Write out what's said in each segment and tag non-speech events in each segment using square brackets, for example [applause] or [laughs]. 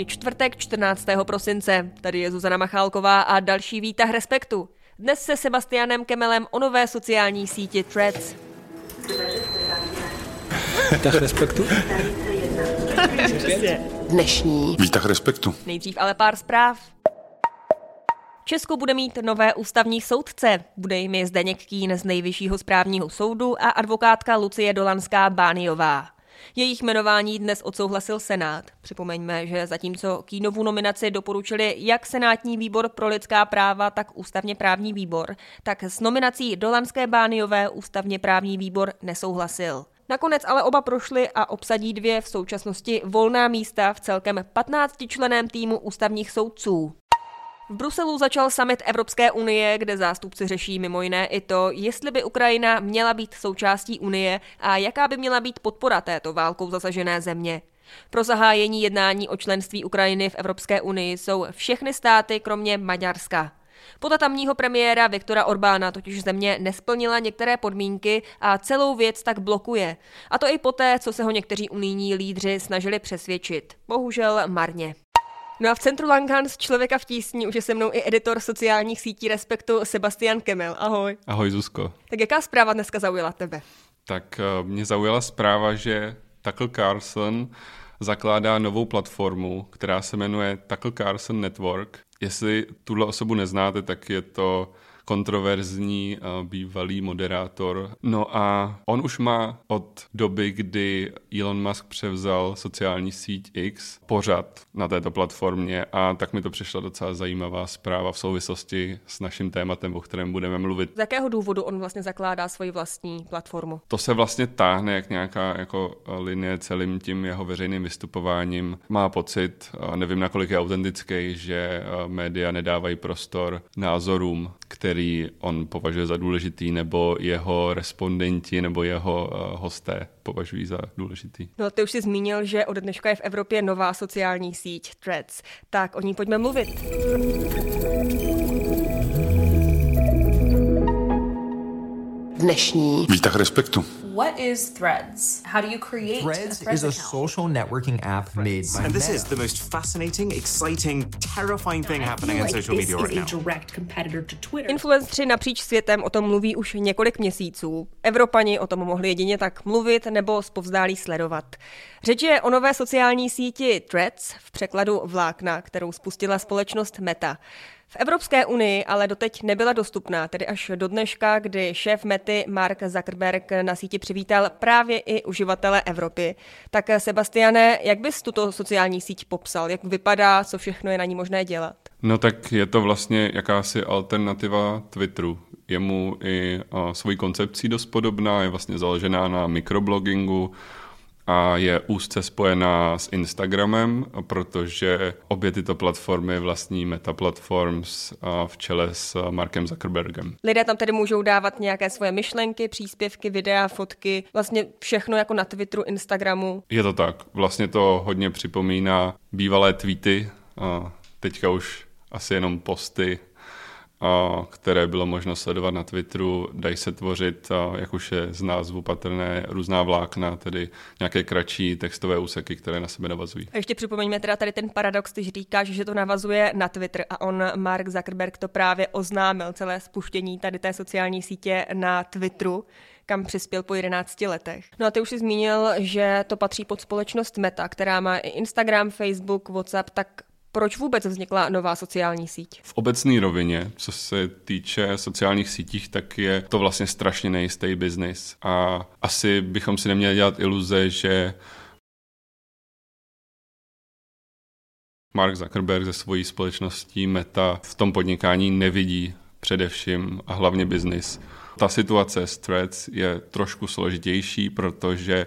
Je čtvrtek 14. prosince. Tady je Zuzana Machálková a další výtah Respektu. Dnes se Sebastianem Kemelem o nové sociální síti Threads. Výtah Respektu? Dnešní. Výtah Respektu. Nejdřív ale pár zpráv. Česko bude mít nové ústavní soudce. Bude jim je Zdeněk Kín z Nejvyššího správního soudu a advokátka Lucie Dolanská Bániová. Jejich jmenování dnes odsouhlasil Senát. Připomeňme, že zatímco Kínovu nominaci doporučili jak Senátní výbor pro lidská práva, tak ústavně právní výbor, tak s nominací Dolanské Bániové ústavně právní výbor nesouhlasil. Nakonec ale oba prošly a obsadí dvě v současnosti volná místa v celkem 15 členém týmu ústavních soudců. V Bruselu začal summit Evropské unie, kde zástupci řeší mimo jiné i to, jestli by Ukrajina měla být součástí unie a jaká by měla být podpora této válkou zasažené země. Pro zahájení jednání o členství Ukrajiny v Evropské unii jsou všechny státy kromě Maďarska. Podle tamního premiéra Viktora Orbána totiž země nesplnila některé podmínky a celou věc tak blokuje. A to i poté, co se ho někteří unijní lídři snažili přesvědčit. Bohužel marně. No a v centru Langhans Člověka v tísni už je se mnou i editor sociálních sítí Respektu Sebastian Kemel. Ahoj. Ahoj Zuzko. Tak jaká zpráva dneska zaujala tebe? Tak eh, mě zaujala zpráva, že Tucker Carlson zakládá novou platformu, která se jmenuje Tucker Carlson Network. Jestli tuhle osobu neznáte, tak je to kontroverzní bývalý moderátor. No a on už má od doby, kdy Elon Musk převzal sociální síť X pořad na této platformě a tak mi to přišla docela zajímavá zpráva v souvislosti s naším tématem, o kterém budeme mluvit. Z jakého důvodu on vlastně zakládá svoji vlastní platformu? To se vlastně táhne jak nějaká jako linie celým tím jeho veřejným vystupováním. Má pocit, nevím nakolik je autentický, že média nedávají prostor názorům, který on považuje za důležitý, nebo jeho respondenti nebo jeho uh, hosté považují za důležitý. No ty už jsi zmínil, že od dneška je v Evropě nová sociální síť Threads. Tak o ní pojďme mluvit. Dnešní. Výtah respektu. What is Threads? How do you create Threads a is a social networking app made by And this is the most fascinating, exciting, terrifying thing happening on social media right now. direct competitor to Twitter. Influenceri napříč světem o tom mluví už několik měsíců. Evropani o tom mohli jedině tak mluvit nebo zpovzdálí sledovat. Řeč je o nové sociální síti Threads, v překladu vlákna, kterou spustila společnost Meta. V Evropské unii ale doteď nebyla dostupná, tedy až do dneška, kdy šéf Mety Mark Zuckerberg na síti přivítal právě i uživatele Evropy. Tak Sebastiane, jak bys tuto sociální síť popsal? Jak vypadá, co všechno je na ní možné dělat? No tak je to vlastně jakási alternativa Twitteru. Je mu i svojí koncepcí dost podobná, je vlastně založená na mikroblogingu, a je úzce spojená s Instagramem, protože obě tyto platformy vlastní Meta Platforms v čele s Markem Zuckerbergem. Lidé tam tedy můžou dávat nějaké svoje myšlenky, příspěvky, videa, fotky, vlastně všechno jako na Twitteru, Instagramu. Je to tak. Vlastně to hodně připomíná bývalé tweety, a teďka už asi jenom posty které bylo možno sledovat na Twitteru, dají se tvořit, jak už je z názvu patrné, různá vlákna, tedy nějaké kratší textové úseky, které na sebe navazují. A ještě připomeňme teda tady ten paradox, když říkáš, že to navazuje na Twitter a on, Mark Zuckerberg, to právě oznámil celé spuštění tady té sociální sítě na Twitteru kam přispěl po 11 letech. No a ty už si zmínil, že to patří pod společnost Meta, která má i Instagram, Facebook, WhatsApp, tak proč vůbec vznikla nová sociální síť? V obecné rovině, co se týče sociálních sítích, tak je to vlastně strašně nejistý biznis. A asi bychom si neměli dělat iluze, že Mark Zuckerberg ze svojí společností Meta v tom podnikání nevidí především a hlavně biznis. Ta situace s Threads je trošku složitější, protože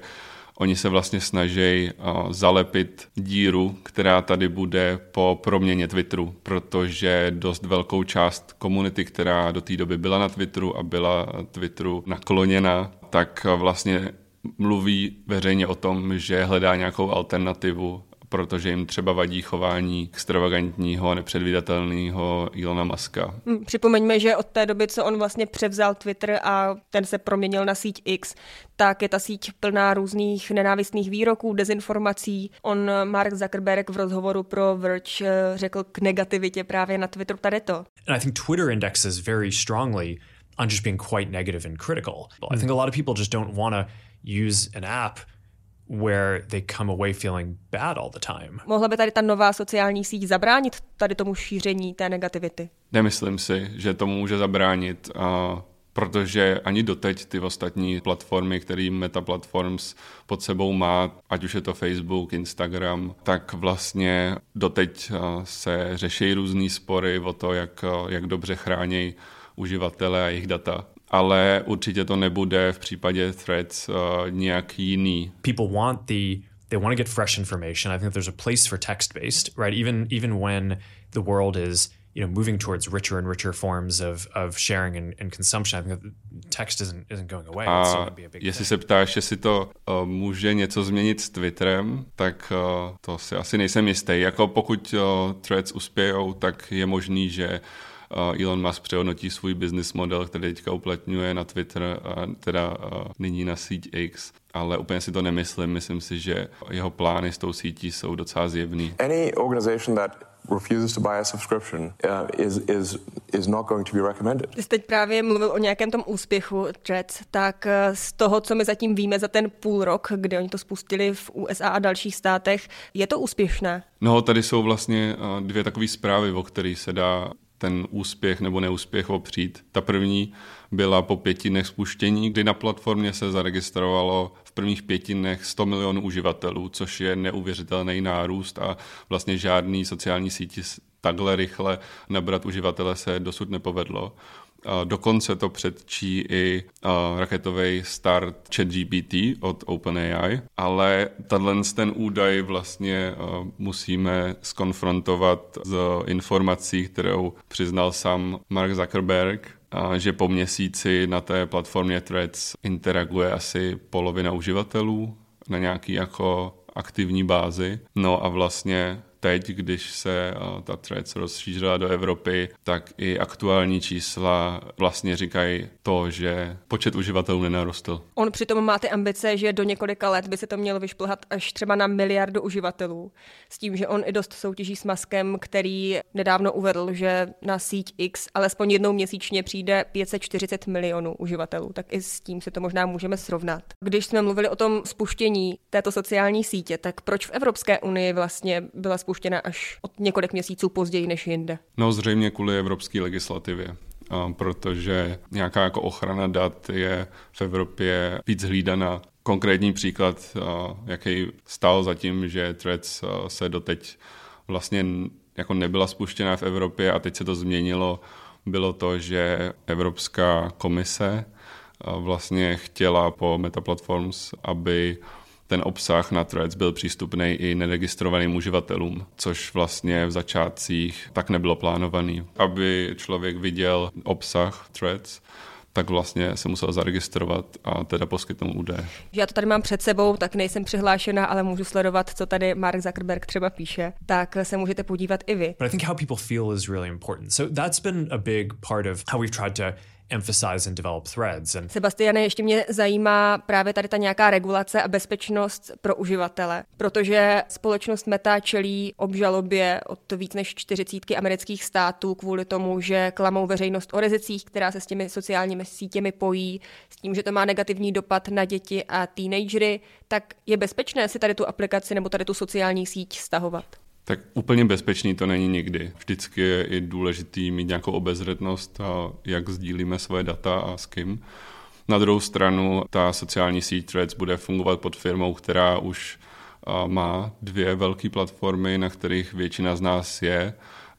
Oni se vlastně snaží zalepit díru, která tady bude po proměně Twitteru, protože dost velkou část komunity, která do té doby byla na Twitteru a byla Twitteru nakloněna, tak vlastně mluví veřejně o tom, že hledá nějakou alternativu protože jim třeba vadí chování extravagantního a nepředvídatelného Ilona Muska. Hm, připomeňme, že od té doby, co on vlastně převzal Twitter a ten se proměnil na síť X, tak je ta síť plná různých nenávistných výroků, dezinformací. On, Mark Zuckerberg, v rozhovoru pro Verge eh, řekl k negativitě právě na Twitteru tady to. And I think Twitter indexes very strongly on just being quite negative and critical. I think a lot of people just don't want to use an app where they come away feeling bad all the time. Mohla by tady ta nová sociální síť zabránit tady tomu šíření té negativity? Nemyslím si, že to může zabránit, a protože ani doteď ty ostatní platformy, které Meta Platforms pod sebou má, ať už je to Facebook, Instagram, tak vlastně doteď se řeší různé spory o to, jak, jak dobře chrání uživatele a jejich data ale určitě to nebude v případě threads uh, nějak jiný. People want the they want to get fresh information. I think there's a place for text based, right? Even even when the world is you know moving towards richer and richer forms of of sharing and, and consumption. I think text isn't isn't going away. A jestli thing. se ptáš, jestli to uh, může něco změnit s Twitterem, tak uh, to si asi nejsem jistý. Jako pokud uh, threads uspějou, tak je možný, že Elon Musk přehodnotí svůj business model, který teďka uplatňuje na Twitter, a teda nyní na síť X, ale úplně si to nemyslím. Myslím si, že jeho plány s tou sítí jsou docela zjevný. Any organization that refuses to buy a subscription uh, is, is, is not going to be recommended. Ty jsi teď právě mluvil o nějakém tom úspěchu Threads, tak uh, z toho, co my zatím víme za ten půl rok, kdy oni to spustili v USA a dalších státech, je to úspěšné? No, tady jsou vlastně uh, dvě takové zprávy, o kterých se dá ten úspěch nebo neúspěch opřít. Ta první byla po pěti dnech spuštění, kdy na platformě se zaregistrovalo v prvních pěti dnech 100 milionů uživatelů, což je neuvěřitelný nárůst a vlastně žádný sociální síti takhle rychle nabrat uživatele se dosud nepovedlo. Dokonce to předčí i raketový start ChatGPT od OpenAI, ale tenhle ten údaj vlastně musíme skonfrontovat s informací, kterou přiznal sám Mark Zuckerberg, že po měsíci na té platformě Threads interaguje asi polovina uživatelů na nějaký jako aktivní bázi. No a vlastně teď, když se ta Threads rozšířila do Evropy, tak i aktuální čísla vlastně říkají to, že počet uživatelů nenarostl. On přitom má ty ambice, že do několika let by se to mělo vyšplhat až třeba na miliardu uživatelů. S tím, že on i dost soutěží s Maskem, který nedávno uvedl, že na síť X alespoň jednou měsíčně přijde 540 milionů uživatelů. Tak i s tím se to možná můžeme srovnat. Když jsme mluvili o tom spuštění této sociální sítě, tak proč v Evropské unii vlastně byla spuštěna spuštěna až od několik měsíců později než jinde. No zřejmě kvůli evropské legislativě protože nějaká jako ochrana dat je v Evropě víc hlídaná. Konkrétní příklad, jaký stál zatím, že Threads se doteď vlastně jako nebyla spuštěna v Evropě a teď se to změnilo, bylo to, že Evropská komise vlastně chtěla po Meta Platforms, aby ten obsah na Threads byl přístupný i neregistrovaným uživatelům, což vlastně v začátcích tak nebylo plánovaný. Aby člověk viděl obsah Threads, tak vlastně se musel zaregistrovat a teda poskytnout údaje. Já to tady mám před sebou, tak nejsem přihlášena, ale můžu sledovat, co tady Mark Zuckerberg třeba píše, tak se můžete podívat i vy. But I think how people feel is really important. So that's been a big part of how we've tried to emphasize and develop threads. And... Sebastiane, ještě mě zajímá právě tady ta nějaká regulace a bezpečnost pro uživatele, protože společnost Meta čelí obžalobě od víc než 40 amerických států kvůli tomu, že klamou veřejnost o rizicích, která se s těmi sociálními sítěmi pojí, s tím, že to má negativní dopad na děti a teenagery, tak je bezpečné si tady tu aplikaci nebo tady tu sociální síť stahovat? Tak úplně bezpečný to není nikdy. Vždycky je i důležitý mít nějakou obezřetnost, a jak sdílíme svoje data a s kým. Na druhou stranu ta sociální síť Threads bude fungovat pod firmou, která už má dvě velké platformy, na kterých většina z nás je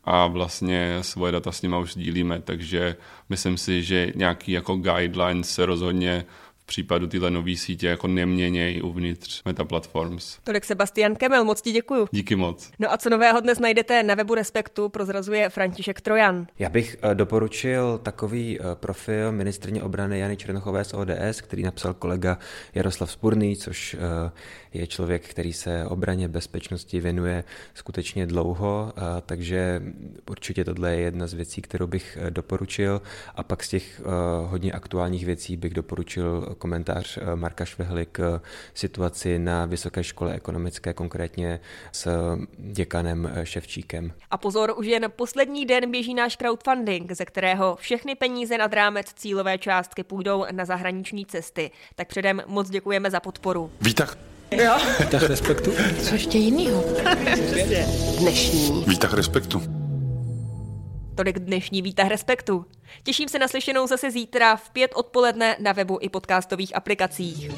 a vlastně svoje data s nimi už sdílíme, takže myslím si, že nějaký jako guidelines se rozhodně v případu tyhle nové sítě jako neměněj uvnitř Meta Platforms. Tolik Sebastian Kemel, moc ti děkuju. Díky moc. No a co nového dnes najdete na webu Respektu, prozrazuje František Trojan. Já bych eh, doporučil takový eh, profil ministrně obrany Jany Černochové z ODS, který napsal kolega Jaroslav Spurný, což eh, je člověk, který se obraně bezpečnosti věnuje skutečně dlouho, takže určitě tohle je jedna z věcí, kterou bych doporučil. A pak z těch hodně aktuálních věcí bych doporučil komentář Marka Švehly k situaci na Vysoké škole ekonomické, konkrétně s děkanem Ševčíkem. A pozor, už jen poslední den běží náš crowdfunding, ze kterého všechny peníze nad rámec cílové částky půjdou na zahraniční cesty. Tak předem moc děkujeme za podporu. Výtah. Jo. Výtah respektu. Co ještě jinýho? [laughs] Dnešní. Výtah respektu. Tolik dnešní výtah respektu. Těším se na slyšenou zase zítra v pět odpoledne na webu i podcastových aplikacích.